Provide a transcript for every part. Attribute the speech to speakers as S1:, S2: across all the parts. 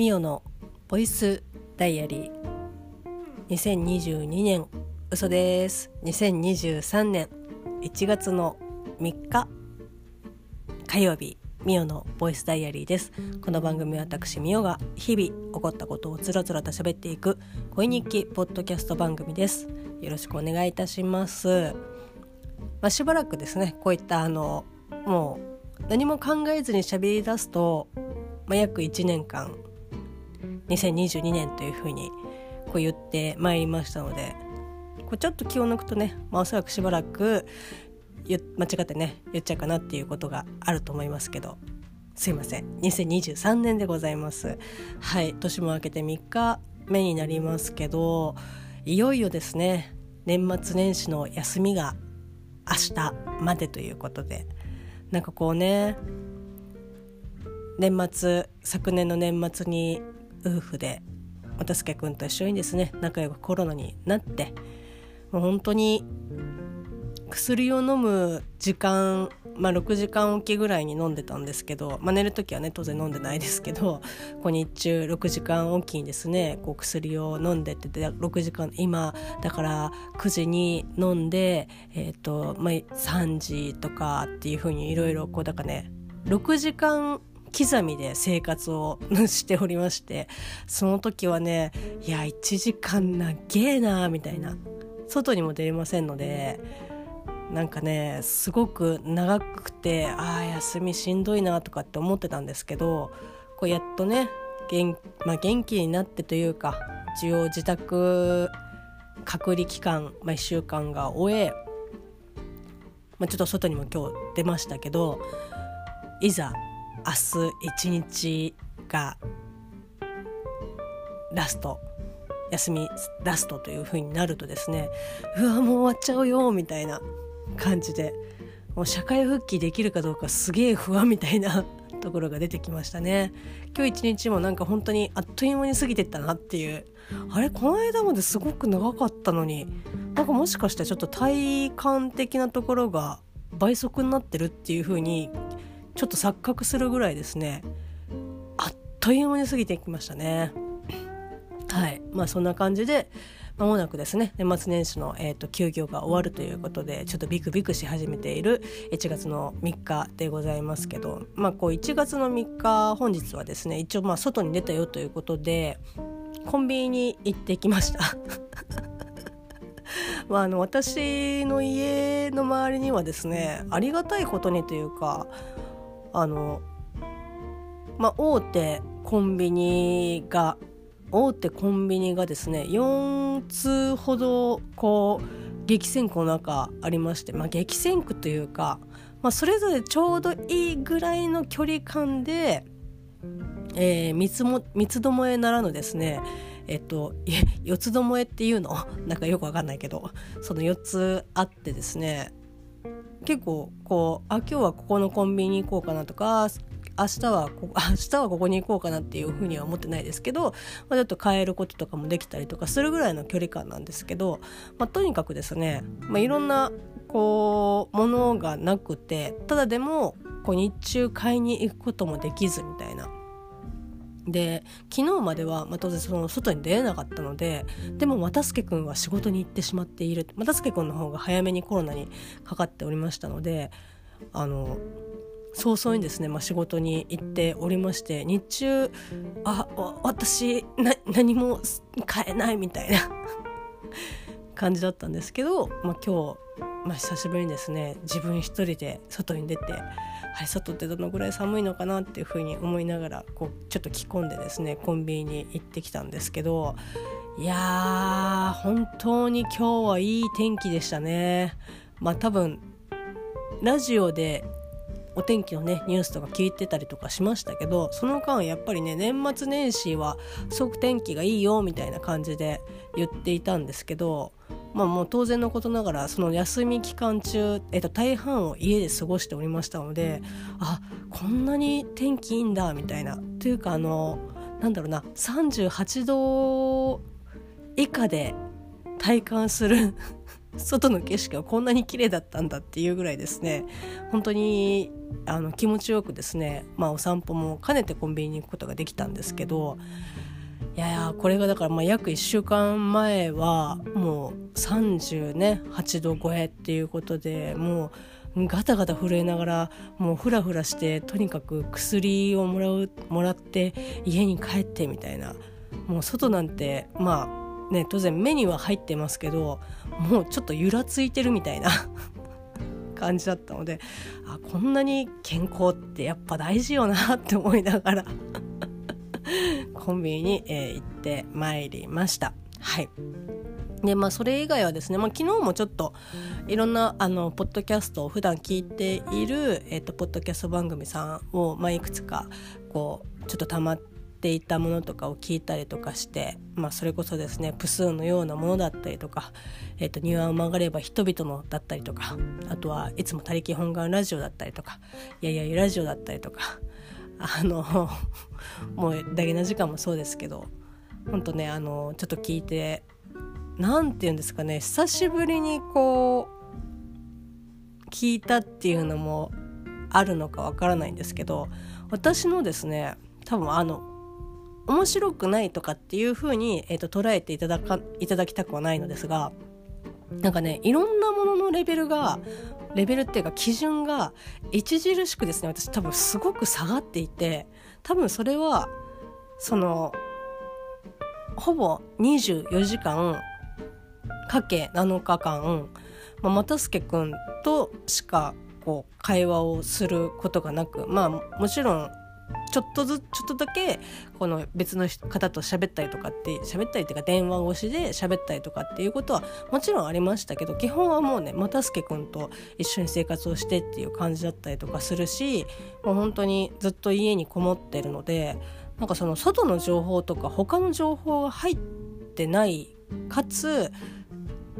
S1: ミオのボイスダイアリー。2022年嘘です。2023年1月の3日火曜日ミオのボイスダイアリーです。この番組は私ミオが日々起こったことをつらつらと喋っていく恋日記ポッドキャスト番組です。よろしくお願いいたします。まあ、しばらくですねこういったあのもう何も考えずに喋り出すと、まあ、約1年間2022年というふうにこう言ってまいりましたのでこうちょっと気を抜くとね、まあ、おそらくしばらく間違ってね言っちゃうかなっていうことがあると思いますけどすいません。2023年でございます。はい。年も明けて3日目になりますけどいよいよですね年末年始の休みが明日までということでなんかこうね年末昨年の年末に夫婦で渡助君と一緒にですね仲良くコロナになってもう本当に薬を飲む時間、まあ、6時間おきぐらいに飲んでたんですけど、まあ、寝る時はね当然飲んでないですけどこう日中6時間おきにですねこう薬を飲んでってて6時間今だから9時に飲んで、えーとまあ、3時とかっていう風にいろいろこうだからね6時間刻みで生活をしておりましてその時はねいや1時間なげえなみたいな。外にも出れませんのでなんかねすごく長くてああ休みしんどいなとかって思ってたんですけどこうやっとね元,、まあ、元気になってというか一応自宅隔離期間、まあ、1週間が終え、まあ、ちょっと外にも今日出ましたけどいざ明日一日がラスト休みラストという風になるとですねうわもう終わっちゃうよみたいな感じでもう社会復帰できるかどうかすげえ不安みたいなところが出てきましたね。今日一日もなんか本当にあっという間に過ぎてったなっていう。あれこの間まですごく長かったのになんかもしかしてちょっと体感的なところが倍速になってるっていう風にちょっと錯覚するぐらいですね。あっという間に過ぎていきましたね。はい。まあそんな感じでまもなくですね。年末年始の、えーと、休業が終わるということでちょっとビクビクし始めている1月の3日でございますけど、まあ、こう1月の3日本日はですね一応まあ外に出たよということでコンビニに行ってきました。まあ、あの私の家の周りにはですねありがたいことにというかあの、まあ、大手コンビニが大手コンビニがですね4通ほどこう激戦区の中ありまして、まあ、激戦区というか、まあ、それぞれちょうどいいぐらいの距離感で、えー、三つも三つどもえならぬですねえっと 四つどもえっていうの？なんかよくわかんないけどその4つあってですね結構こうあ今日はここのコンビニ行こうかなとか明日はこ 明日はここに行こうかなっていうふうには思ってないですけど、まあ、ちょっと変えることとかもできたりとかするぐらいの距離感なんですけど、まあ、とにかくですね、まあ、いろんなこうものがなくてただでもこう日中買いに行くこともできずみたいな。で昨日までは、まあ、当然その外に出れなかったのででも又助君は仕事に行ってしまっている。又助君の方が早めにコロナにかかっておりましたのであの早々にですね、まあ、仕事に行っておりまして日中あ私何も買えないみたいな 感じだったんですけど、まあ、今日、まあ、久しぶりにですね自分一人で外に出て、あれ、外ってどのぐらい寒いのかなっていうふうに思いながらこうちょっと着込んでですねコンビニに行ってきたんですけどいやー本当に今日はいい天気でしたね。まあ多分ラジオでお天気のねニュースとか聞いてたりとかしましたけどその間やっぱりね年末年始はすごく天気がいいよみたいな感じで言っていたんですけどまあもう当然のことながらその休み期間中、えっと、大半を家で過ごしておりましたのであこんなに天気いいんだみたいな。というかあのなんだろうな38度以下で体感する外の景色はこんなに綺麗だったんだっていうぐらいですね。本当にあの気持ちよくですね、まあ、お散歩も兼ねてコンビニに行くことができたんですけどいやいやこれがだからまあ約1週間前はもう38、ね、度超えっていうことでもうガタガタ震えながらもうフラフラしてとにかく薬をもらうもらって家に帰ってみたいな。もう外なんてまあね当然目には入ってますけどもうちょっとゆらついてるみたいな 感じだったのであこんなに健康ってやっぱ大事よなって思いながらコンビニに、えー、行ってまいりました。はいでまあ、それ以外はですね、まあ、昨日もちょっといろんなあのポッドキャストを普段聞いている、えーと、ポッドキャスト番組さんを、まあ、いくつかこうちょっとたまってていたものとかを聞いたりとかして、まあ、それこそですねプスーのようなものだったりとか「えーと、庭を曲がれば人々の」だったりとかあとはいつも「他力本願ラジオ」だったりとか「いやいやいラジオ」だったりとか あのもうダゲな時間もそうですけど本当ねあのちょっと聞いて何て言うんですかね久しぶりにこう聞いたっていうのもあるのかわからないんですけど私のですね多分あの面白くないとかっていう風に、えーと、捉えていただかいただきたくはないのですがなんかねいろんなもののレベルがレベルっていうか基準が著しくですね私多分すごく下がっていて多分それはそのほぼ24時間かけ7日間、まあ、又助君としかこう会話をすることがなくまあもちろんちょっとずちょっとだけこの別の方と喋ったりとかって喋ったりっていうか電話越しで喋ったりとかっていうことはもちろんありましたけど基本はもうね又助君と一緒に生活をしてっていう感じだったりとかするしもう本当にずっと家にこもってるのでなんかその外の情報とか他の情報が入ってないかつ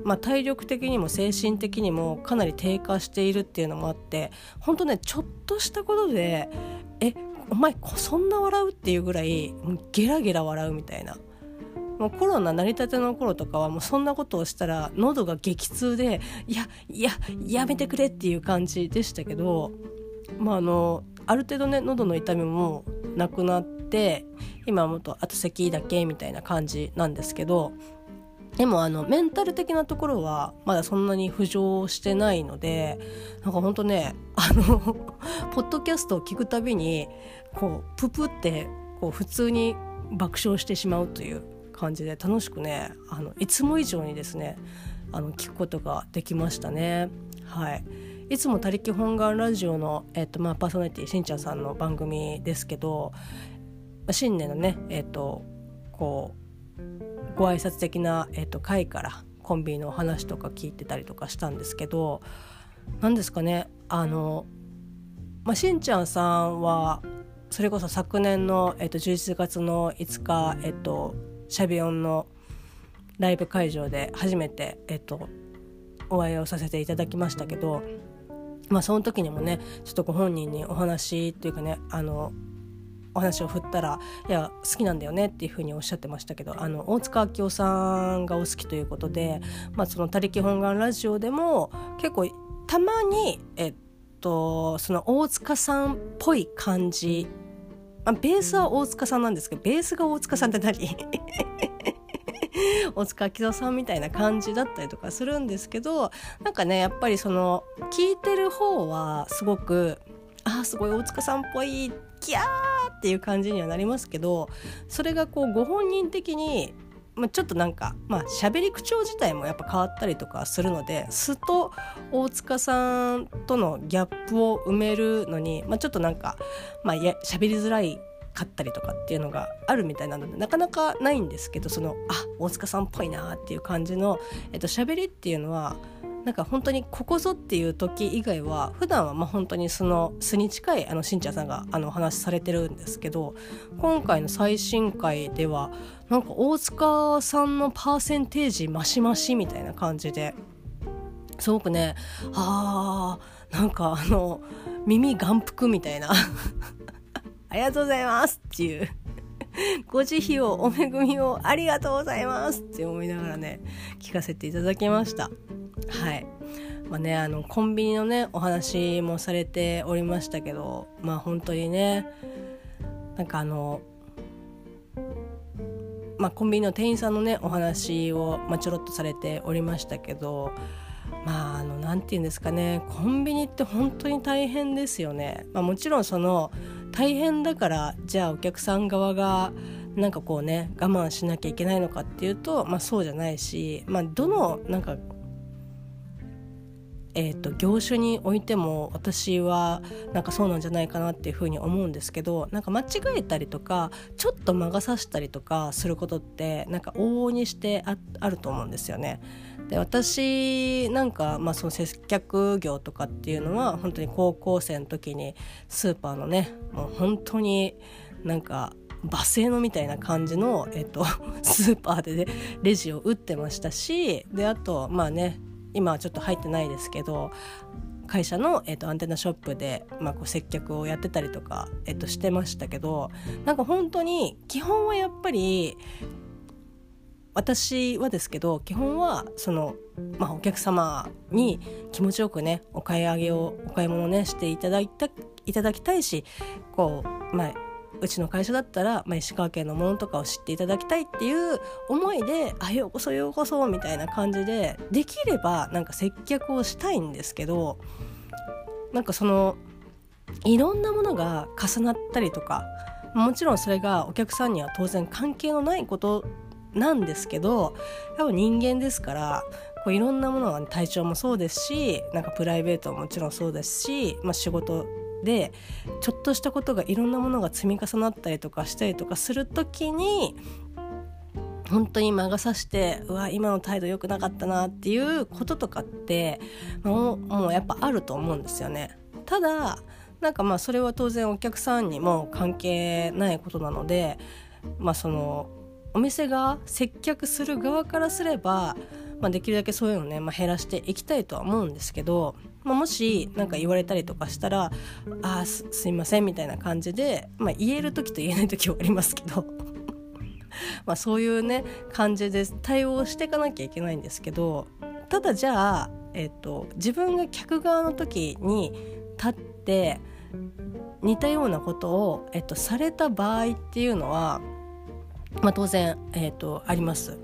S1: まあ、体力的にも精神的にもかなり低下しているっていうのもあって本当ねちょっとしたことでえお前そんな笑うっていうぐらいゲラゲラ笑うみたいな。もうコロナ成り立ての頃とかはもうそんなことをしたら喉が激痛でいやいややめてくれっていう感じでしたけどまああのある程度ね喉の痛みもなくなって今はもっとあと咳だけみたいな感じなんですけどでもあのメンタル的なところはまだそんなに浮上してないのでなんかほんとねあの ポッドキャストを聞くたびにこうププってこう普通に爆笑してしまうという感じで楽しくねあのいつも以上にですねあの聞くことができましたね。はい、いつも「他力本願ラジオの」えっとまあ、パーソナリティしんちゃんさんの番組ですけど新年のねえっとこうご挨拶的な、えっと、回からコンビニの話とか聞いてたりとかしたんですけど何ですかねあの、まあ、しんちゃんさんはそれこそ昨年の、えっと、11月の5日、えっと、シャビオンのライブ会場で初めて、えっと、お会いをさせていただきましたけど、まあ、その時にもねちょっとご本人にお話っていうかねあのお話を振ったら「いや好きなんだよね」っていうふうにおっしゃってましたけどあの大塚明夫さんがお好きということで「まあ、その他力本願ラジオ」でも結構たまにえっとその大塚さんっぽい感じ。まあ、ベースは大塚さんなんですけどベースが大塚さんって何？大塚明夫さんみたいな感じだったりとかするんですけどなんかねやっぱりその聞いてる方はすごくあすごい大塚さんっぽいキャーっていう感じにはなりますけどそれがこうご本人的にまあ、ちょっとなんかまあ喋り口調自体もやっぱ変わったりとかするので素と大塚さんとのギャップを埋めるのに、まあ、ちょっとなんかまあや喋りづらいかったりとかっていうのがあるみたいなのでなかなかないんですけどそのあ大塚さんっぽいなっていう感じの、えっと、喋りっていうのはなんか本当にここぞっていう時以外は普段はまあ本当にその素に近いあのしんちゃんさんがあのお話しされてるんですけど今回の最新回ではなんか大塚さんのパーセンテージマシマシみたいな感じですごくねあーなんかあの耳眼福みたいな。ありがとうございますっていう。ご慈悲をお恵みをありがとうございます。って思いながらね聞かせていただきました。はい。まあねあのコンビニのねお話もされておりましたけどまあ本当にねなんかあのまあ、コンビニの店員さんのねお話を、まあ、ちょろっとされておりましたけどまああの何て言うんですかねコンビニって本当に大変ですよね。まあ、もちろんその大変だからじゃあお客さん側がなんかこうね我慢しなきゃいけないのかっていうと、まあ、そうじゃないし、まあ、どのなんかえーと、業種においても私はなんかそうなんじゃないかなっていうふうに思うんですけどなんか間違えたりとかちょっと魔が差したりとかすることってなんか往々にしてあると思うんですよね。で私なんか、まあ、その接客業とかっていうのは本当に高校生の時にスーパーのねもう本当になんか罵声のみたいな感じの、えっと、スーパーで、ね、レジを打ってましたしであとまあね今はちょっと入ってないですけど会社の、えーと、アンテナショップで、まあ、こう接客をやってたりとか、えーと、してましたけどなんか本当に基本はやっぱり私はですけど基本はその、まあ、お客様に気持ちよくねお買い上げをお買い物ねしていただいたいただきたいしこう、まあ、うちの会社だったら、まあ、石川県のものとかを知っていただきたいっていう思いであようこそようこそみたいな感じでできればなんか接客をしたいんですけどなんかそのいろんなものが重なったりとかもちろんそれがお客さんには当然関係のないことなんですけどやっぱ人間ですからこういろんなものが、体調もそうですしなんかプライベートももちろんそうですし、まあ、仕事でちょっとしたことがいろんなものが積み重なったりとかしたりとかする時に本当に魔が差してうわ今の態度良くなかったなっていうこととかってもうもうやっぱあると思うんですよね。ただなんかまあそれは当然お客さんにも関係ないことなのでまあそのお店が接客する側からすれば、まあ、できるだけそういうのね、まあ、減らしていきたいとは思うんですけどまあ、もし何か言われたりとかしたら「あすすいません」みたいな感じで、まあ、言える時と言えない時はありますけど まあそういうね感じで対応していかなきゃいけないんですけどただじゃあ、えーと、自分が客側の時に立って似たようなことを、えーと、された場合っていうのは、まあ、当然、えーとあります。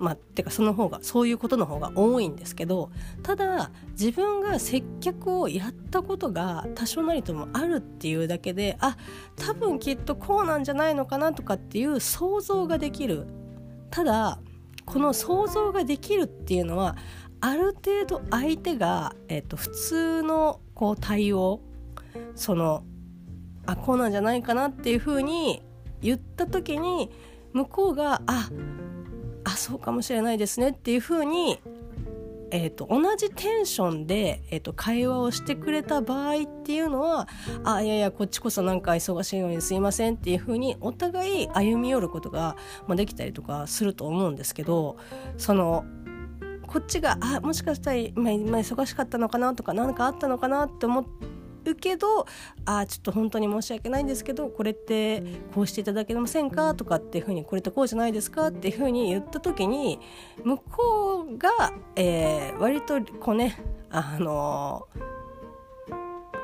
S1: まあ、てかその方がそういうことの方が多いんですけどただ自分が接客をやったことが多少なりともあるっていうだけであ多分きっとこうなんじゃないのかなとかっていう想像ができるただこの想像ができるっていうのはある程度相手が、えーと、普通のこう対応そのあこうなんじゃないかなっていうふうに言った時に向こうがああそうかもしれないですねっていうふうに、えーと、同じテンションで、えーと、会話をしてくれた場合っていうのはあいやいやこっちこそなんか忙しいのにすいませんっていうふうにお互い歩み寄ることが、まあ、できたりとかすると思うんですけどそのこっちがあもしかしたら今忙しかったのかなとか何かあったのかなって思ってるけどあちょっと本当に申し訳ないんですけどこれってこうしていただけませんか？とかっていうふうにこれってこうじゃないですか？っていうふうに言った時に向こうが、えー、割とこうねあの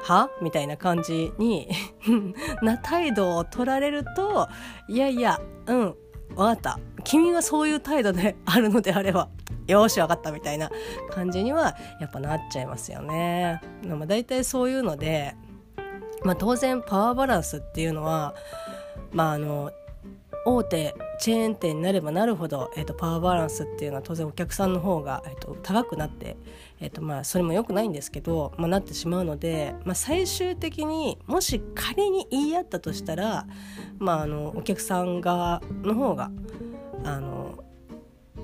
S1: は？みたいな感じに な態度を取られるといやいやうん分かった。君がそういう態度であるのであれば。よし分かったみたいな感じにはやっぱなっちゃいますよね。まあ、大体そういうので、まあ、当然パワーバランスっていうのは、まあ、あの大手チェーン店になればなるほど、えーと、パワーバランスっていうのは当然お客さんの方が、えーと、高くなって、えーとまあ、それも良くないんですけど、まあ、なってしまうので、まあ、最終的にもし仮に言い合ったとしたら、まあ、あのお客さん側の方があの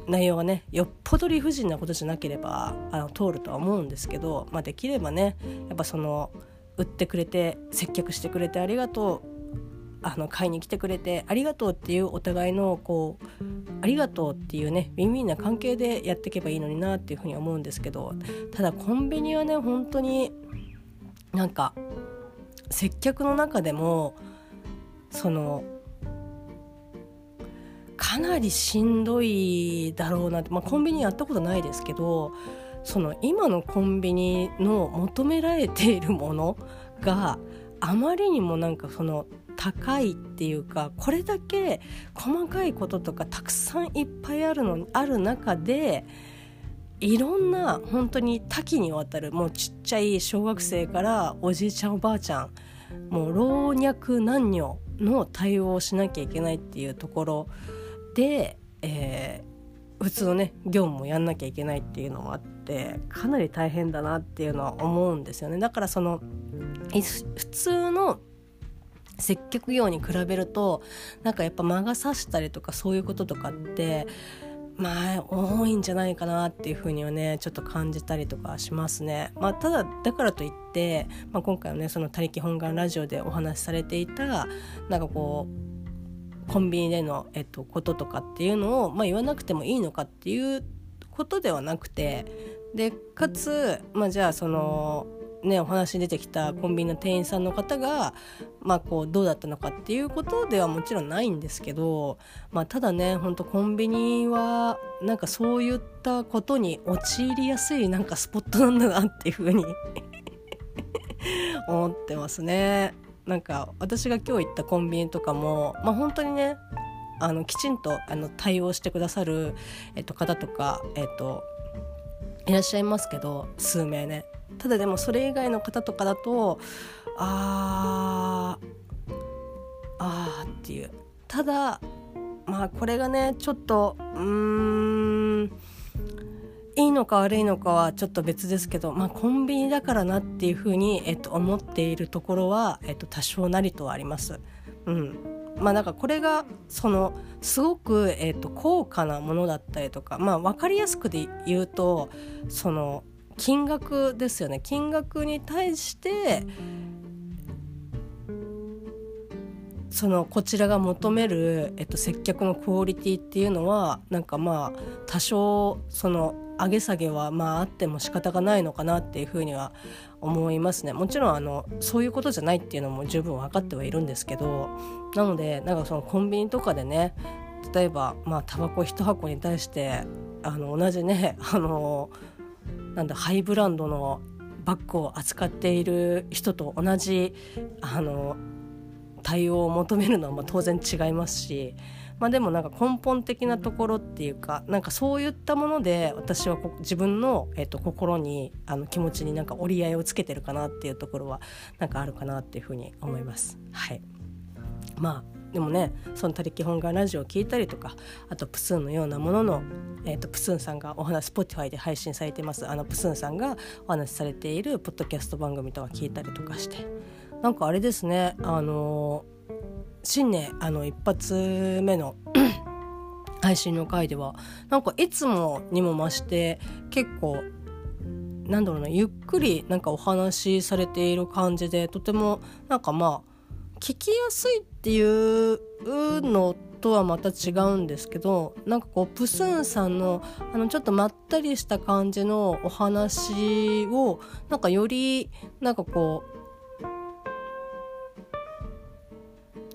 S1: 内容がねよっぽど理不尽なことじゃなければあの通るとは思うんですけど、まあ、できればねやっぱその売ってくれて接客してくれてありがとうあの買いに来てくれてありがとうっていうお互いのこうありがとうっていうねウィンウィンな関係でやっていけばいいのになっていうふうに思うんですけどただコンビニはね本当になんか接客の中でもそのかなりしんどいだろうなって、まあ、コンビニやったことないですけどその今のコンビニの求められているものがあまりにもなんかその高いっていうかこれだけ細かいこととかたくさんいっぱいあるのある中でいろんな本当に多岐にわたるもうちっちゃい小学生からおじいちゃんおばあちゃんもう老若男女の対応をしなきゃいけないっていうところで、えー、普通のね業務もやんなきゃいけないっていうのもあってかなり大変だなっていうのは思うんですよね。だからその普通の接客業に比べるとなんかやっぱ魔が差したりとかそういうこととかってまあ多いんじゃないかなっていうふうにはねちょっと感じたりとかしますね。まあ、ただだからといって、まあ、今回はねその「他力本願ラジオ」でお話しされていたなんかこうコンビニでの、えっと、こととかっていうのを、まあ、言わなくてもいいのかっていうことではなくてでかつ、まあ、じゃあそのね、お話に出てきたコンビニの店員さんの方が、まあ、こうどうだったのかっていうことではもちろんないんですけど、まあ、ただねほんとコンビニはなんかそういったことに陥りやすいなんかスポットなんだなっていうふうに 思ってますね。なんか私が今日行ったコンビニとかも、まあ、本当にねあのきちんとあの対応してくださる、えっと、方とか、えっと、いらっしゃいますけど数名ね。ただでもそれ以外の方とかだとあーあーっていう。ただまあこれがねちょっとうーんいいのか悪いのかはちょっと別ですけど、まあ、コンビニだからなっていうふうに、えっと、思っているところは、えっと、多少なりとはあります。うんまあ、なんかこれがそのすごく、えっと、高価なものだったりとか、まあ、分かりやすくで言うとその金額ですよね金額に対してそのこちらが求める、えっと、接客のクオリティっていうのはなんかまあ多少その上げ下げはまああっても仕方がないのかなっていうふうには思いますね。もちろんあのそういうことじゃないっていうのも十分分かってはいるんですけどなのでなんかそのコンビニとかでね例えばまあタバコ1箱に対してあの同じね あのなんだハイブランドのバッグを扱っている人と同じあの対応を求めるのはま当然違いますし、まあ、でもなんか根本的なところっていうかなんかそういったもので私は自分の、えっと、心にあの気持ちになんか折り合いをつけてるかなっていうところはなんかあるかなっていうふうに思います。はい、まあでもねその他力本願ラジオを聞いたりとかあとプスンのようなものの、えーと、プスンさんがお話 Spotify で配信されてますあのプスンさんがお話しされているポッドキャスト番組とか聞いたりとかしてなんかあれですねあの、新年あの一発目の 配信の回ではなんかいつもにも増して結構なんだろうなゆっくりなんかお話しされている感じでとてもなんかまあ聞きやすいっていうのとはまた違うんですけどなんかこうプスンさんのあのちょっとまったりした感じのお話をなんかよりなんかこう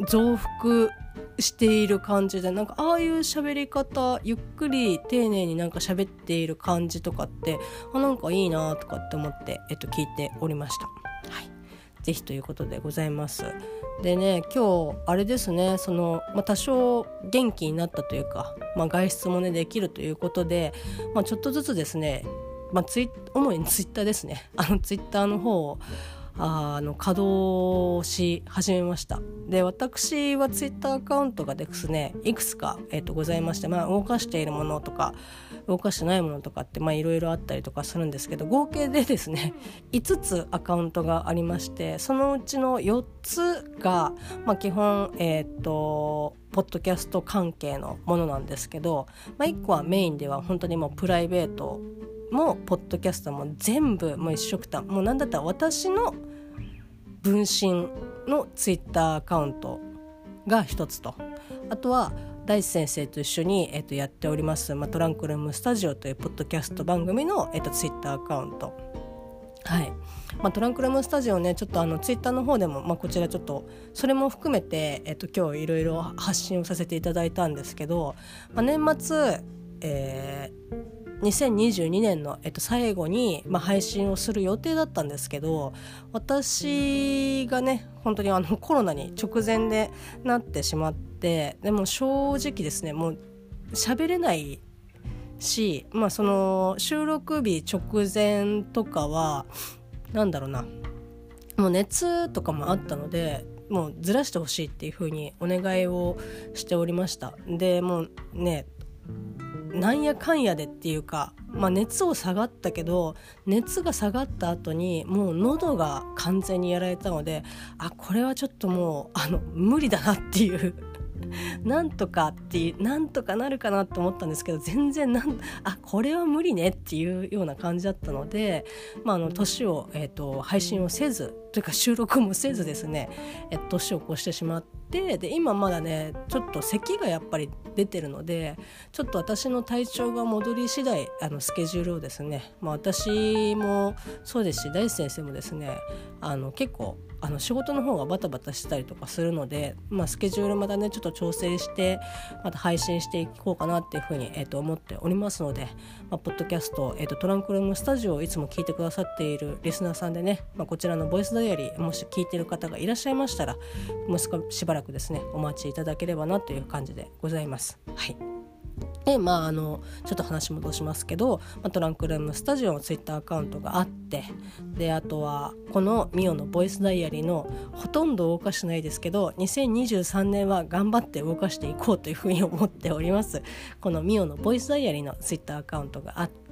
S1: 増幅している感じでなんかああいう喋り方ゆっくり丁寧になんか喋っている感じとかってあなんかいいなとかって思って、えっと、聞いておりました。はい、ぜひということでございます。でね今日あれですねその、まあ、多少元気になったというか、まあ、外出もねできるということで、まあ、ちょっとずつですね、まあ、ツイ主にツイッターですねあのツイッターの方をあの稼働し始めました。で私はツイッターアカウントがですねいくつか、えー、とございまして、まあ、動かしているものとか動かしてないものとかっていろいろあったりとかするんですけど合計でですね 5つアカウントがありましてそのうちの4つが、まあ、基本え、ー、とポッドキャスト関係のものなんですけど、まあ、1個はメインでは本当にもうプライベートもポッドキャストも全部もう一緒くたもう何だったら私の分身のツイッターアカウントが一つと。あとは大地先生と一緒に、えっと、やっております、まあ、トランクルームスタジオというポッドキャスト番組の、えっと、ツイッターアカウント。はい。まあ、トランクルームスタジオねちょっとあのツイッターの方でも、まあ、こちらちょっとそれも含めて、えっと、今日いろいろ発信をさせていただいたんですけど、まあ、年末、えー2022年の、えっと、最後に、まあ、配信をする予定だったんですけど私がね本当にあのコロナに直前でなってしまってでも正直ですねもう喋れないし、まあ、その収録日直前とかはなんだろうなもう熱とかもあったのでもうずらしてほしいっていう風にお願いをしておりました。でもうねなんやかんやでっていうか、まあ、熱を下がったけど熱が下がった後にもう喉が完全にやられたのであこれはちょっともうあの無理だなっていう なんとかっていうなんとかなるかなと思ったんですけど全然なんあこれは無理ねっていうような感じだったので、まあ、の年を、えーと、配信をせずというか収録もせずですね、え年を越してしまってで今まだねちょっと咳がやっぱり出てるのでちょっと私の体調が戻り次第あのスケジュールをですね、まあ、私もそうですし大地先生もですねあの結構あの仕事の方がバタバタしたりとかするので、まあ、スケジュールまたねちょっと調整してまた配信していこうかなっていうふうに、えー、と思っておりますので、まあ、ポッドキャスト、えーと、トランクルームスタジオをいつも聞いてくださっているリスナーさんでね、まあ、こちらのボイスダイアリーもし聞いてる方がいらっしゃいましたらもうしばらくですねお待ちいただければなという感じでございます。はいでまああのちょっと話戻しますけど、まあ、トランクルームスタジオのツイッターアカウントがあってであとはこのミオのボイスダイアリーのほとんど動かしてないですけど2023年は頑張って動かしていこうというふうに思っております。このミオのボイスダイアリーのツイッターアカウントがあって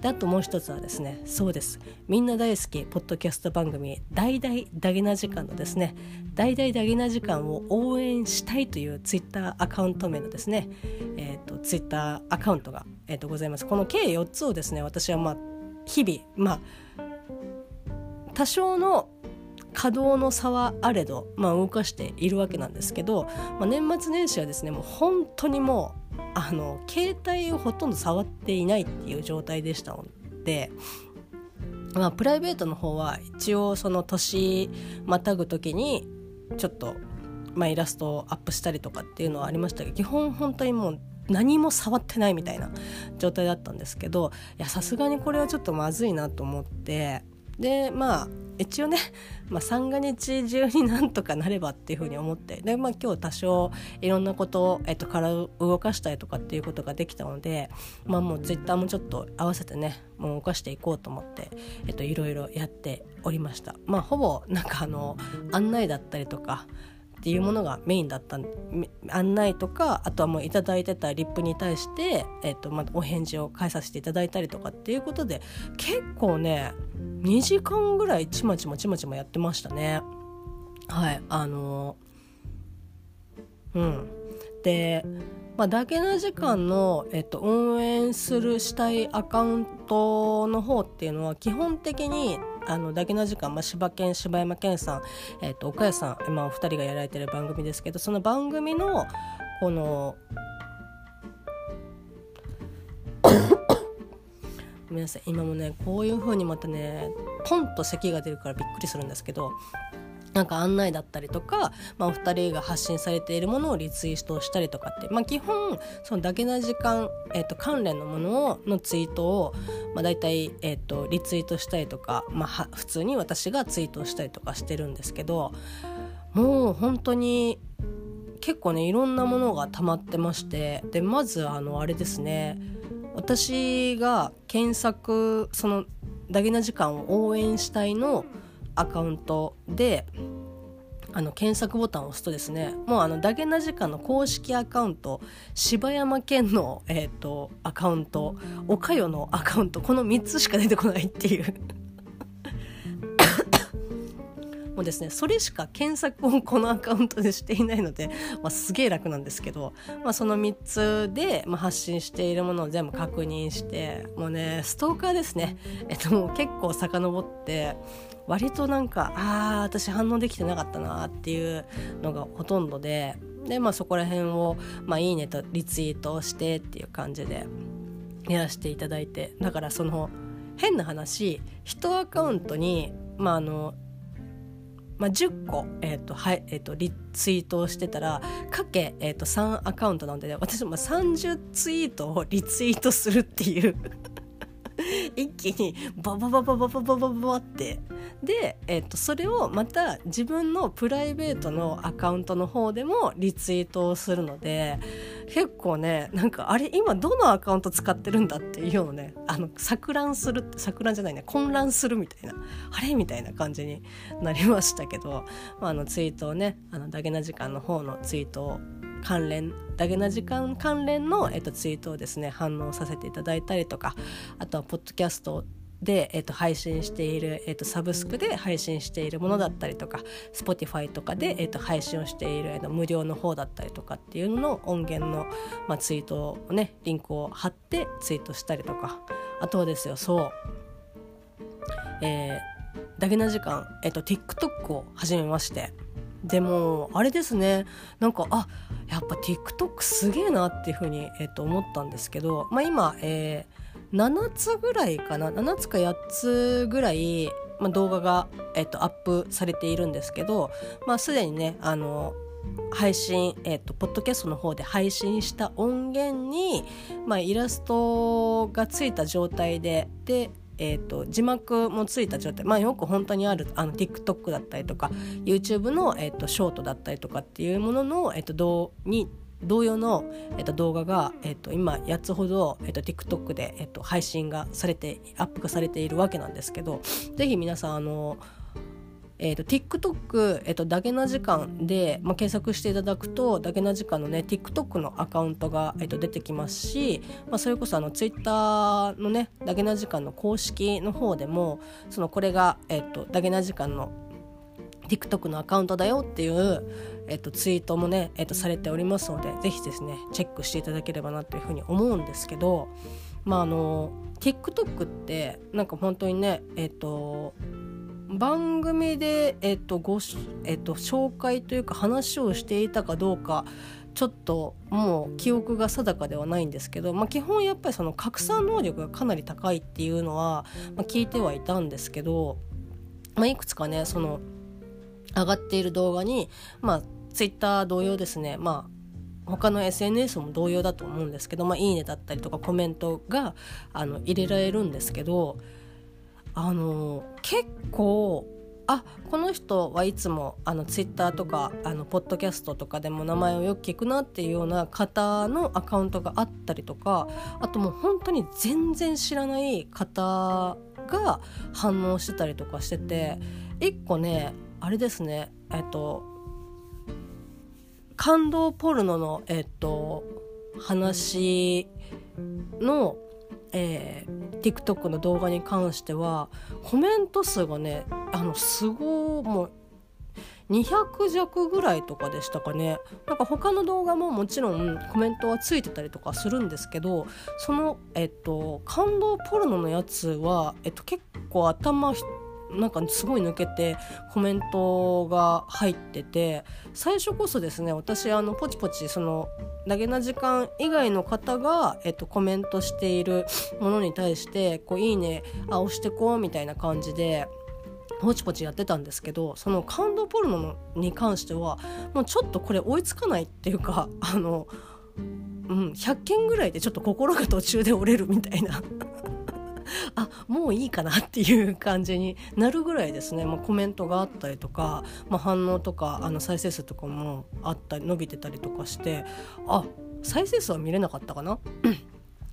S1: であともう一つはですねそうです。みんな大好きポッドキャスト番組「大々ダゲな時間」のですね「大々ダゲな時間」を応援したいというツイッターアカウント名のですね、えーと、ツイッターアカウントが、えーと、ございます。この計4つをですね私はまあ日々まあ多少の稼働の差はあれど、まあ、動かしているわけなんですけど、まあ、年末年始はですねもう本当にもうあの携帯をほとんど触っていないっていう状態でしたので、まあ、プライベートの方は一応その年またぐ時にちょっと、まあ、イラストをアップしたりとかっていうのはありましたけど基本本当にもう何も触ってないみたいな状態だったんですけどいやさすがにこれはちょっとまずいなと思ってでまあ一応ね、まあ、三が日中になんとかなればっていうふうに思ってで、まあ、今日多少いろんなことを、えっと、体を動かしたりとかっていうことができたので、まあ、もうツイッターもちょっと合わせてねもう動かしていこうと思って、えっと、いろいろやっておりました。まあ、ほぼなんかあの案内だったりとかっていうものがメインだった案内とかあとはもういただいてたリップに対して、えーとまあ、お返事を返させていただいたりとかっていうことで結構ね2時間ぐらいちまちまちまちまやってましたね。はいあのうん。でまあ、だけな時間の、えっと、応援するしたいアカウントの方っていうのは基本的にあのだけな時間、まあ、柴犬柴山健さん、えっと、岡谷さん、まあ、お二人がやられてる番組ですけどその番組のこの ごめんなさい今もねこういう風にまたねポンと咳が出るからびっくりするんですけどなんか案内だったりとか、まあ、お二人が発信されているものをリツイートしたりとかって、まあ、基本そのだけな時間、えー、と関連のものをのツイートを、まあ、大体、えー、とリツイートしたりとか、まあ、普通に私がツイートしたりとかしてるんですけどもう本当に結構ねいろんなものが溜まってましてでまずあのあれですね。私が検索そのダゲな時間を応援したいのアカウントであの検索ボタンを押すとですねもうあのダゲな時間の公式アカウント柴山県の、えーと、アカウント岡代のアカウントこの3つしか出てこないっていう。もうですねそれしか検索をこのアカウントでしていないので、まあ、すげえ楽なんですけど、まあ、その3つで、まあ、発信しているものを全部確認してもうねストーカーですね、えっと、もう結構遡って割となんかああ私反応できてなかったなっていうのがほとんどでで、まあ、そこら辺を、まあ、いいねとリツイートしてっていう感じでやらせていただいてだからその変な話1アカウントにまああのまあ、10個、えーとはいえーと、リツイートをしてたらかけ、えーと、3アカウントなんで、ね、私も30ツイートをリツイートするっていう一気にバババババババババってで、えっと、それをまた自分のプライベートのアカウントの方でもリツイートをするので結構ねなんかあれ今どのアカウント使ってるんだっていうのねあの錯乱する錯乱じゃないね混乱するみたいなあれみたいな感じになりましたけど、まあ、あのツイートをねあのダゲな時間の方のツイートを関連ダゲな時間関連の、えっと、ツイートをですね反応させていただいたりとかあとはポッドキャストで、えっと、配信している、えっと、サブスクで配信しているものだったりとか Spotify とかで、えっと、配信をしている、えっと、無料の方だったりとかっていうのの音源の、まあ、ツイートをねリンクを貼ってツイートしたりとかあとはですよそうえー、ダゲな時間、えっと、TikTok を始めましてでもあれですねなんかあやっぱ TikTok すげえなっていうふうに、えー、と思ったんですけど、まあ、今、えー、7つぐらいかな7つか8つぐらい、まあ、動画が、えー、とアップされているんですけど、まあ、すでにねあの配信、えーと、ポッドキャストの方で配信した音源に、まあ、イラストがついた状態ででえーと、字幕もついた状態、まあ、よく本当にあるあの TikTok だったりとか YouTube の、えーと、ショートだったりとかっていうものの、えーと、同に同様の、えー、と動画が、えー、と今8つほど、えー、と TikTok で、えー、と配信がされてアップがされているわけなんですけどぜひ皆さんあのえーと、TikTok、えーと、ダゲな時間で、まあ、検索していただくとダゲな時間のね TikTok のアカウントが、えーと、出てきますし、まあ、それこそあの Twitter のねダゲな時間の公式の方でもそのこれが、えー、とダゲな時間の TikTok のアカウントだよっていう、えー、とツイートもね、えー、とされておりますのでぜひですねチェックしていただければなというふうに思うんですけどまああの TikTok ってなんか本当にねえっ、と番組で、えっとごえっと、紹介というか話をしていたかどうかちょっともう記憶が定かではないんですけど、まあ、基本やっぱりその拡散能力がかなり高いっていうのは、まあ、聞いてはいたんですけど、まあ、いくつかねその上がっている動画に、まあ、Twitter 同様ですね、まあ、他の SNS も同様だと思うんですけど、まあ、いいねだったりとかコメントがあの入れられるんですけどあの結構あこの人はいつもあのツイッターとかあのポッドキャストとかでも名前をよく聞くなっていうような方のアカウントがあったりとかあともう本当に全然知らない方が反応してたりとかしてて一個ねあれですねえっと感動ポルノのえっと話のえー、TikTok の動画に関してはコメント数がねあのすごいもう200弱ぐらいとかでしたかね。なんか他の動画ももちろんコメントはついてたりとかするんですけどそのえっと感動ポルノのやつは、えっと、結構頭なんかすごい抜けてコメントが入ってて最初こそですね私あのポチポチその投げな時間以外の方が、えっと、コメントしているものに対してこういいねあ押してこうみたいな感じでポチポチやってたんですけどその感動ポルノに関してはもうちょっとこれ追いつかないっていうかあの、うん、100件ぐらいでちょっと心が途中で折れるみたいな。あもういいかなっていう感じになるぐらいですね、まあ、コメントがあったりとか、まあ、反応とかあの再生数とかもあったり伸びてたりとかしてあ再生数は見れなかったかな？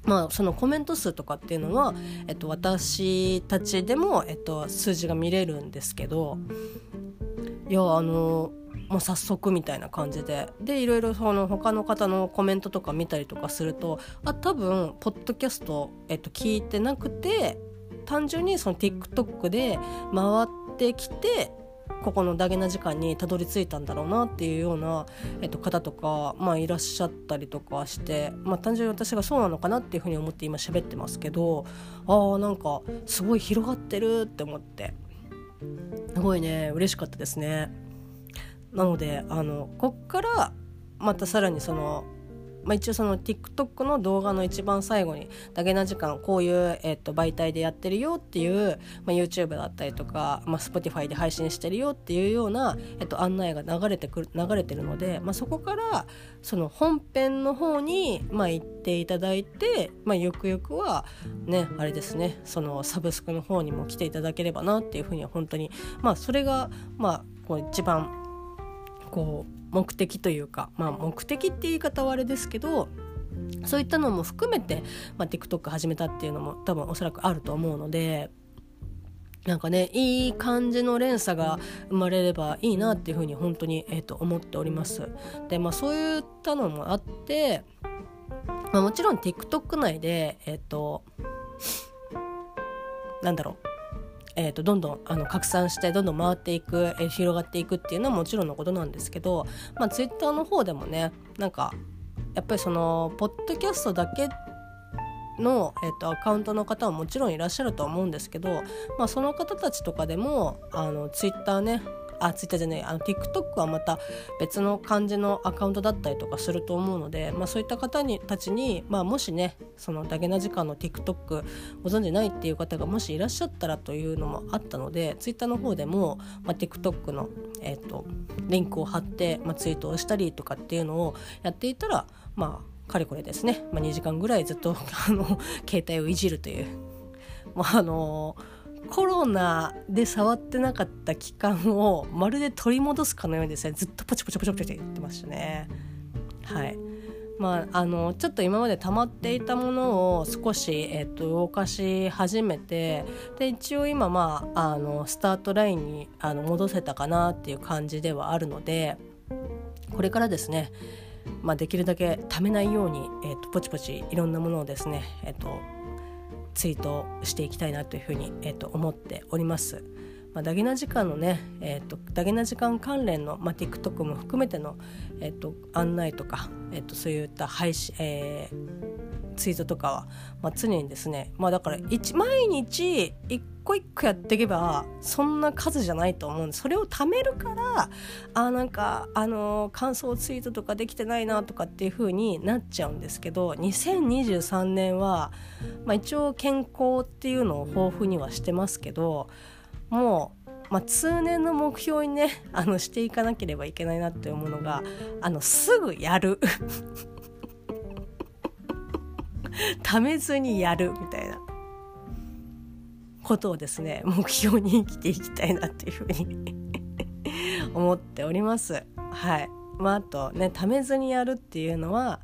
S1: まあ、そのコメント数とかっていうのは、えっと、私たちでも、えっと、数字が見れるんですけどいやあのもう早速みたいな感じででいろいろその他の方のコメントとか見たりとかするとあ多分ポッドキャスト、えっと、聞いてなくて単純にその TikTok で回ってきてここのダゲな時間にたどり着いたんだろうなっていうような、えっと、方とか、まあ、いらっしゃったりとかして、まあ、単純に私がそうなのかなっていうふうに思って今喋ってますけどあーなんかすごい広がってるって思ってすごいね嬉しかったですね。なのであのこっからまたさらにそのまあ、一応その TikTok の動画の一番最後にだけな時間こういう、えー、と媒体でやってるよっていう、まあ、YouTube だったりとか、まあ、Spotify で配信してるよっていうような、えー、と案内が流れてくる流れてるので、まあ、そこからその本編の方に、まあ、行っていただいて、まあ、ゆくゆくはねあれですねそのサブスクの方にも来ていただければなっていうふうには本当にまあそれがまあこう一番こう目的というか、まあ、目的って言い方はあれですけどそういったのも含めて、まあ、TikTok 始めたっていうのも多分おそらくあると思うのでなんかねいい感じの連鎖が生まれればいいなっていうふうに本当に、えー、と思っております。でまあそういったのもあって、まあ、もちろん TikTok 内でえっ、ー、となんだろうえーと、どんどんあの拡散してどんどん回っていく、えー、広がっていくっていうのはもちろんのことなんですけど、まあ、ツイッターの方でもねなんかやっぱりそのポッドキャストだけの、えーと、アカウントの方はもちろんいらっしゃるとは思うんですけど、まあ、その方たちとかでもあのツイッターねあツイッターじゃないあの TikTok はまた別の感じのアカウントだったりとかすると思うので、まあ、そういった方にたちに、まあ、もしねそのダゲな時間の TikTok ご存じないっていう方がもしいらっしゃったらというのもあったのでツイッターの方でも、まあ、TikTok の、えーと、リンクを貼って、まあ、ツイートをしたりとかっていうのをやっていたらまあかれこれですね、まあ、2時間ぐらいずっとあの携帯をいじるという。まああのーコロナで触ってなかった期間をまるで取り戻すかのようにですねずっとポチポチポチポチって言ってましたね。はいまあ、あのちょっと今まで溜まっていたものを少し、えーと、動かし始めてで一応今、まあ、あのスタートラインにあの戻せたかなっていう感じではあるのでこれからですね、まあ、できるだけためないように、えーと、ポチポチいろんなものをですね、えーとツイートしていきたいなというふうに、えー、と思っております。まあ、ダゲな時間のね、えーと、ダゲな時間関連の、まあ、TikTok も含めての、えーと、案内とか、えーと、そういった配信、えー、ツイートとかは、まあ、常にですね、まあ、だから毎日一個一個やっていけばそんな数じゃないと思うんでそれを貯めるからあなんかあのー、感想ツイートとかできてないなとかっていう風になっちゃうんですけど2023年は、まあ、一応健康っていうのを豊富にはしてますけどもうまあ、通年の目標にねあのしていかなければいけないなって思うのがあのすぐやる。ためずにやるみたいな。ことをですね目標に生きていきたいなっていうふうに 思っております。はい。まあ、あとねためずにやるっていうのは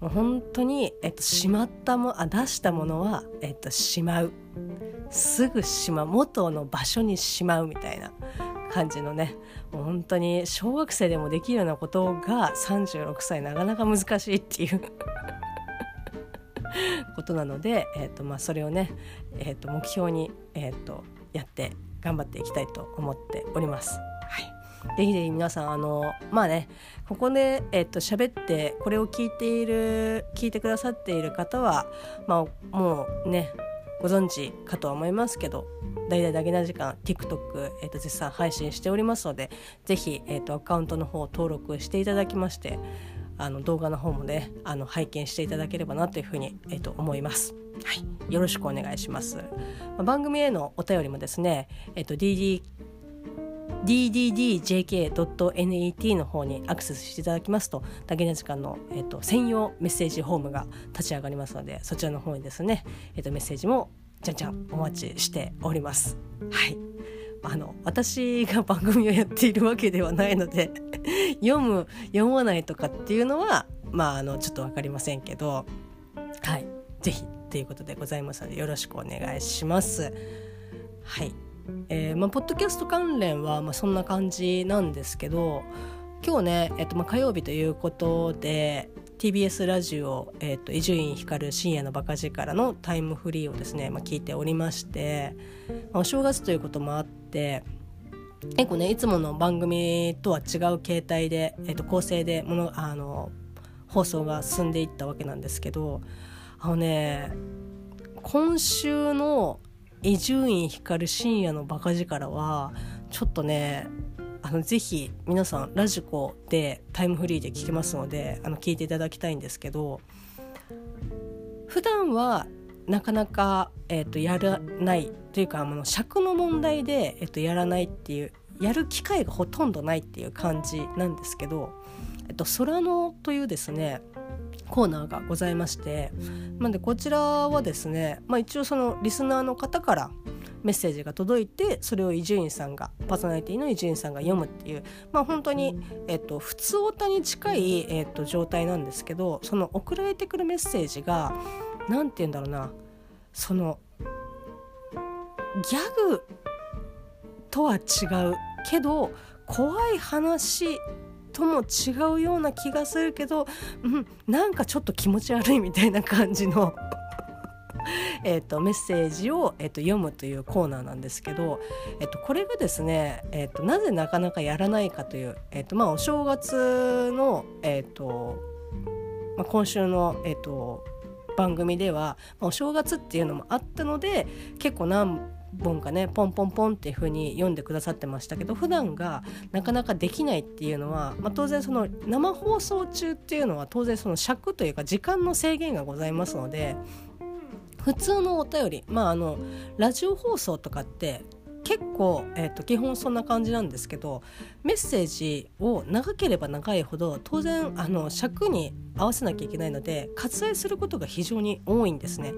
S1: もう本当に、えっと、しまったもあ出したものは、えっと、しまう。すぐしまう。元の場所にしまうみたいな感じのねもう本当に小学生でもできるようなことが36歳なかなか難しいっていうことなので、えーとまあ、それをね、えー、と目標に、えー、とやって頑張っていきたいと思っております。はい、ぜひぜひ皆さんあのまあねここで、えっと喋ってこれを聞いている聞いてくださっている方は、まあ、もうねご存知かとは思いますけど大々だけな時間 TikTok、えー、と絶賛配信しておりますのでぜひ、えー、とアカウントの方を登録していただきましてあの動画の方もねあの拝見していただければなというふうに、えー、と思います。はい、よろしくお願いします。まあ、番組へのお便りもですね、えっ、ー、と DD dddjk.net の方にアクセスしていただきますとダゲな時間の、えーと、専用メッセージホームが立ち上がりますのでそちらの方にですね、えーと、メッセージもじゃんじゃんお待ちしております。はいあの私が番組をやっているわけではないので読む読まないとかっていうのはまああのちょっと分かりませんけどはい是非ということでございますのでよろしくお願いします。はいえーまあ、ポッドキャスト関連は、まあ、そんな感じなんですけど今日ね、えっとまあ、火曜日ということで TBS ラジオ伊集院光深夜のバカ力のタイムフリーをですね、まあ、聞いておりまして、まあ、お正月ということもあって結構ねいつもの番組とは違う形態で、えっと、構成でものあの放送が進んでいったわけなんですけどあのね今週の伊集院光深夜のバカ力はちょっとねあのぜひ皆さんラジコでタイムフリーで聞けますのであの聞いていただきたいんですけど普段はなかなか、えーと、やらないというかあの尺の問題で、えーと、やらないっていうやる機会がほとんどないっていう感じなんですけど「えっと、空の」というですねコーナーがございましてなんでこちらはですね、まあ、一応そのリスナーの方からメッセージが届いてそれを伊集院さんがパーソナリティの伊集院さんが読むっていうまあ本当に、えっと、普通オタに近い、えっと、状態なんですけどその送られてくるメッセージが何て言うんだろうな。そのギャグとは違うけど怖い話とも違うような気がするけど、うん、なんかちょっと気持ち悪いみたいな感じの えとメッセージを、えーと、読むというコーナーなんですけど、えーと、これがですね、えーと、なぜなかなかやらないかという、えーとまあ、お正月の、えーとまあ、今週の、えー、と番組では、お正月っていうのもあったので結構何本かねポンポンポンっていう風に読んでくださってましたけど普段がなかなかできないっていうのは、まあ、当然その生放送中っていうのは当然その尺というか時間の制限がございますので普通のお便りまああのラジオ放送とかって結構、えーと、基本そんな感じなんですけどメッセージを長ければ長いほど当然あの尺に合わせなきゃいけないので割愛することが非常に多いんですね。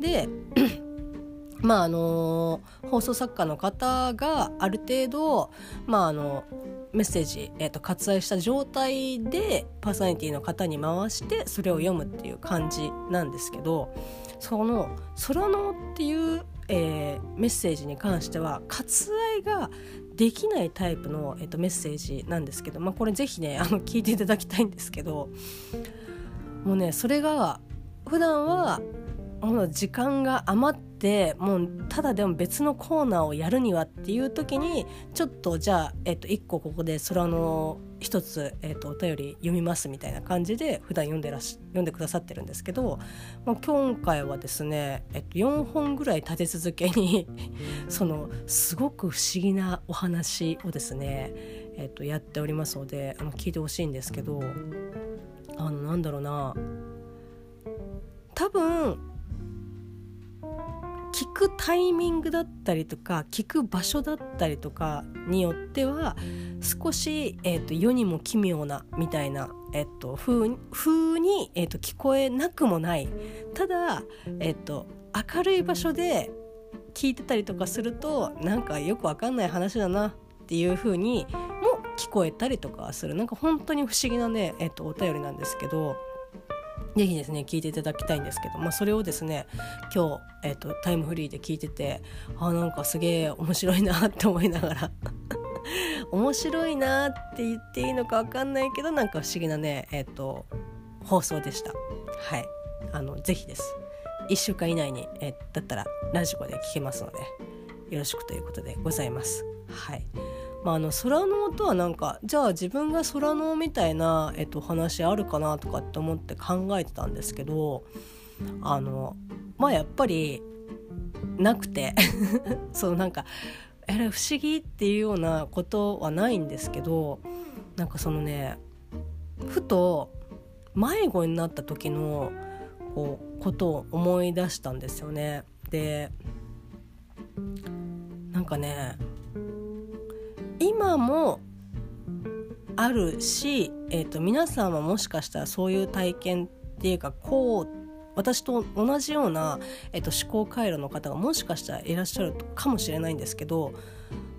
S1: で まああの放送作家の方がある程度、まあ、あのメッセージ、えーと、割愛した状態でパーソナリティの方に回してそれを読むっていう感じなんですけどその「空の」っていう、えー、メッセージに関しては割愛ができないタイプの、えーと、メッセージなんですけど、まあ、これぜひねあの聞いていただきたいんですけどもうねそれが普段はもう時間が余ってもうただでも別のコーナーをやるにはっていう時にちょっとじゃあ、えっと、1個ここで空の一つ、えっと、お便り読みますみたいな感じで普段読んでらし読んでくださってるんですけど、まあ、今回はですね、えっと、4本ぐらい立て続けにそのすごく不思議なお話をですね、えっと、やっておりますのであの聞いてほしいんですけどあのなんだろうな。多分聞くタイミングだったりとか聞く場所だったりとかによっては少し、えーと、世にも奇妙なみたいな、えーと、風風に、えーと、聞こえなくもないただ、えー、と明るい場所で聞いてたりとかするとなんかよくわかんない話だなっていう風にも聞こえたりとかするなんか本当に不思議なね、えー、とお便りなんですけど。ぜひですね聞いていただきたいんですけど、まあ、それをですね今日、えーと、タイムフリーで聞いててあなんかすげえ面白いなって思いながら 面白いなって言っていいのか分かんないけどなんか不思議なねえっ、ー、と放送でした。はい。あのぜひです。1週間以内に、えー、だったらラジコで聞けますのでよろしくということでございます。はい。まあ、あの空のとはなんかじゃあ自分が空のみたいな、えっと、話あるかなとかって思って考えてたんですけどあのまあやっぱりなくて そうなんかえら不思議っていうようなことはないんですけどなんかそのねふと迷子になった時のこうことを思い出したんですよね。でなんかね今もあるし、えーと、皆さんはもしかしたらそういう体験っていうかこう私と同じような、えーと、思考回路の方がもしかしたらいらっしゃるかもしれないんですけど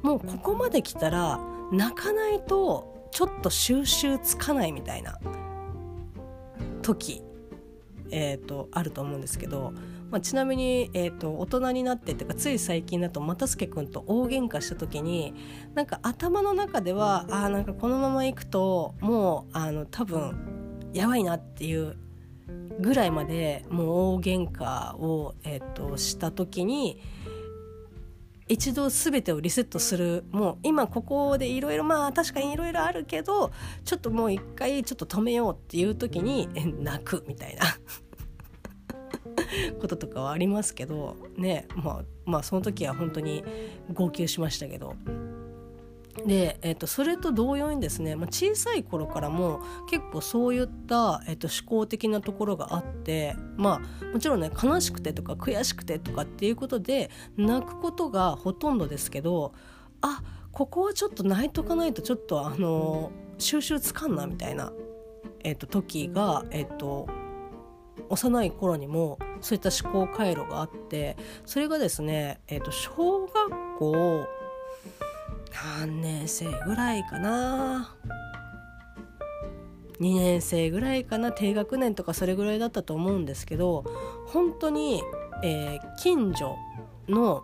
S1: もうここまで来たら泣かないとちょっと収集つかないみたいな時、えーとあると思うんですけどまあ、ちなみに、えーと、大人になってっていうかつい最近だと又助君と大喧嘩した時になんか頭の中ではあなんかこのままいくともうあの多分やばいなっていうぐらいまでもう大喧嘩を、えーと、した時に一度全てをリセットする。もう今ここでいろいろまあ確かにいろいろあるけどちょっともう一回ちょっと止めようっていう時に泣くみたいな。こととかはありますけどねまあまあその時は本当に号泣しましたけど。で、えー、とそれと同様にですね、まあ、小さい頃からも結構そういった、えー、と思考的なところがあってまあもちろんね悲しくてとか悔しくてとかっていうことで泣くことがほとんどですけどあここはちょっと泣いとかないとちょっとあの収集つかんなみたいな、えー、と時が、えー、と幼い頃にもそういった思考回路があってそれがですね、えー、と小学校何年生ぐらいかな？2年生ぐらいかな？低学年とかそれぐらいだったと思うんですけど本当に、えー、近所の、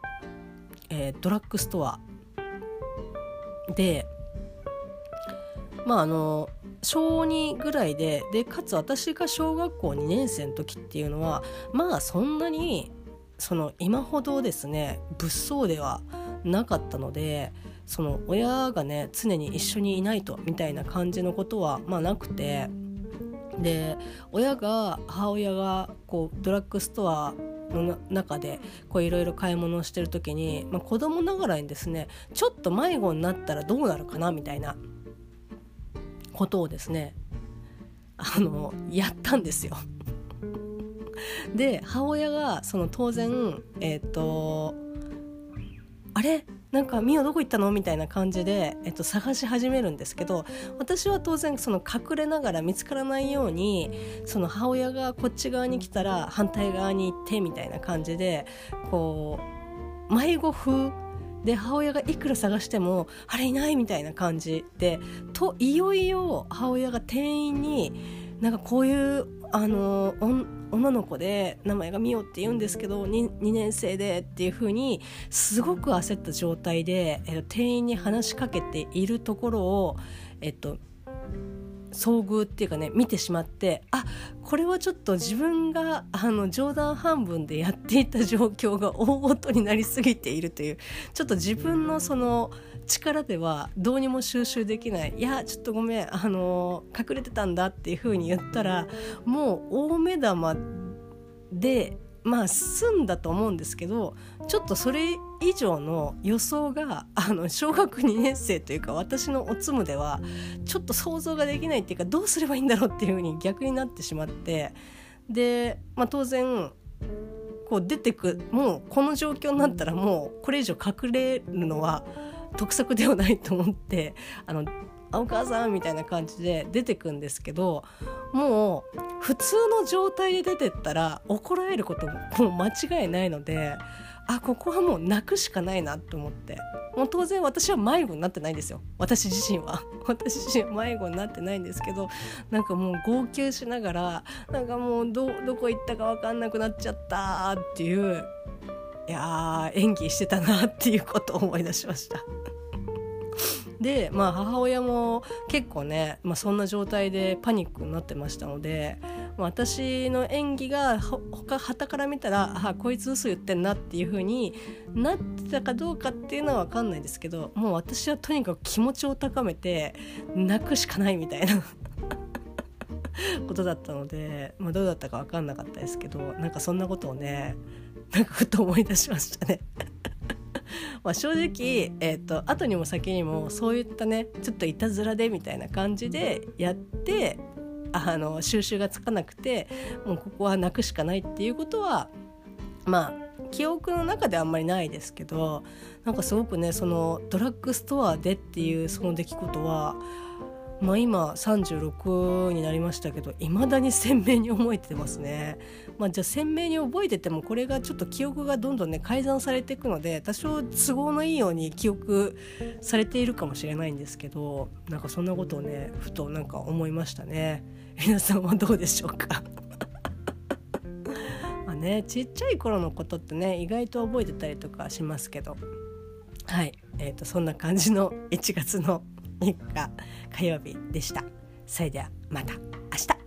S1: えー、ドラッグストアでまああの小2ぐらいででかつ私が小学校2年生の時っていうのはまあそんなにその今ほどですね物騒ではなかったのでその親がね常に一緒にいないとみたいな感じのことはまあなくてで親が母親がこうドラッグストアの中でいろいろ買い物をしてる時に、まあ、子供ながらにですねちょっと迷子になったらどうなるかなみたいなことをですねあのやったんですよ。で母親がその当然えっ、ー、とあれ？なんか「ミオどこ行ったの?」みたいな感じで、えっと、探し始めるんですけど私は当然その隠れながら見つからないようにその母親がこっち側に来たら反対側に行ってみたいな感じでこう迷子風で母親がいくら探してもあれいないみたいな感じでといよいよ母親が店員になんかこういうあの女の子で名前がミオって言うんですけど 2, 2年生でっていう風にすごく焦った状態で、えっと、店員に話しかけているところを、えっと、遭遇っていうかね見てしまってあこれはちょっと自分があの冗談半分でやっていた状況が大ごとになりすぎているというちょっと自分のその力ではどうにも収集できない。いやちょっとごめんあの隠れてたんだっていうふうに言ったらもう大目玉でまあ済んだと思うんですけどちょっとそれ以上の予想があの小学2年生というか私のおつむではちょっと想像ができないっていうかどうすればいいんだろうっていうふうに逆になってしまってで、まあ、当然こう出てくもうこの状況になったらもうこれ以上隠れるのは得策ではないと思ってあのお母さんみたいな感じで出てくんですけどもう普通の状態で出てったら怒られることももう間違いないのであここはもう泣くしかないなと思って。もう当然私は迷子になってないんですよ。私自身は。私自身迷子になってないんですけどなんかもう号泣しながらなんかもうどどこ行ったか分かんなくなっちゃったっていういや演技してたなっていうことを思い出しました。で、まあ、母親も結構ね、まあ、そんな状態でパニックになってましたので、まあ、私の演技が他旗から見たらあこいつ嘘言ってんなっていう風になってたかどうかっていうのは分かんないですけどもう私はとにかく気持ちを高めて泣くしかないみたいなことだったので、まあ、どうだったか分かんなかったですけどなんかそんなことをねなんかふと思い出しましたね。まあ正直、えーと、後にも先にもそういったねちょっといたずらでみたいな感じでやってあの収集がつかなくてもうここは泣くしかないっていうことはまあ記憶の中であんまりないですけどなんかすごくねそのドラッグストアでっていうその出来事はまあ、今36になりましたけどいまだに鮮明に覚えてますね、まあ、じゃあ鮮明に覚えててもこれがちょっと記憶がどんどんね改ざんされていくので多少都合のいいように記憶されているかもしれないんですけどなんかそんなことをねふとなんか思いましたね。皆さんはどうでしょうか？まあねちっちゃい頃のことってね意外と覚えてたりとかしますけど。はい。えーとそんな感じの1月の3日火曜日でした。それではまた明日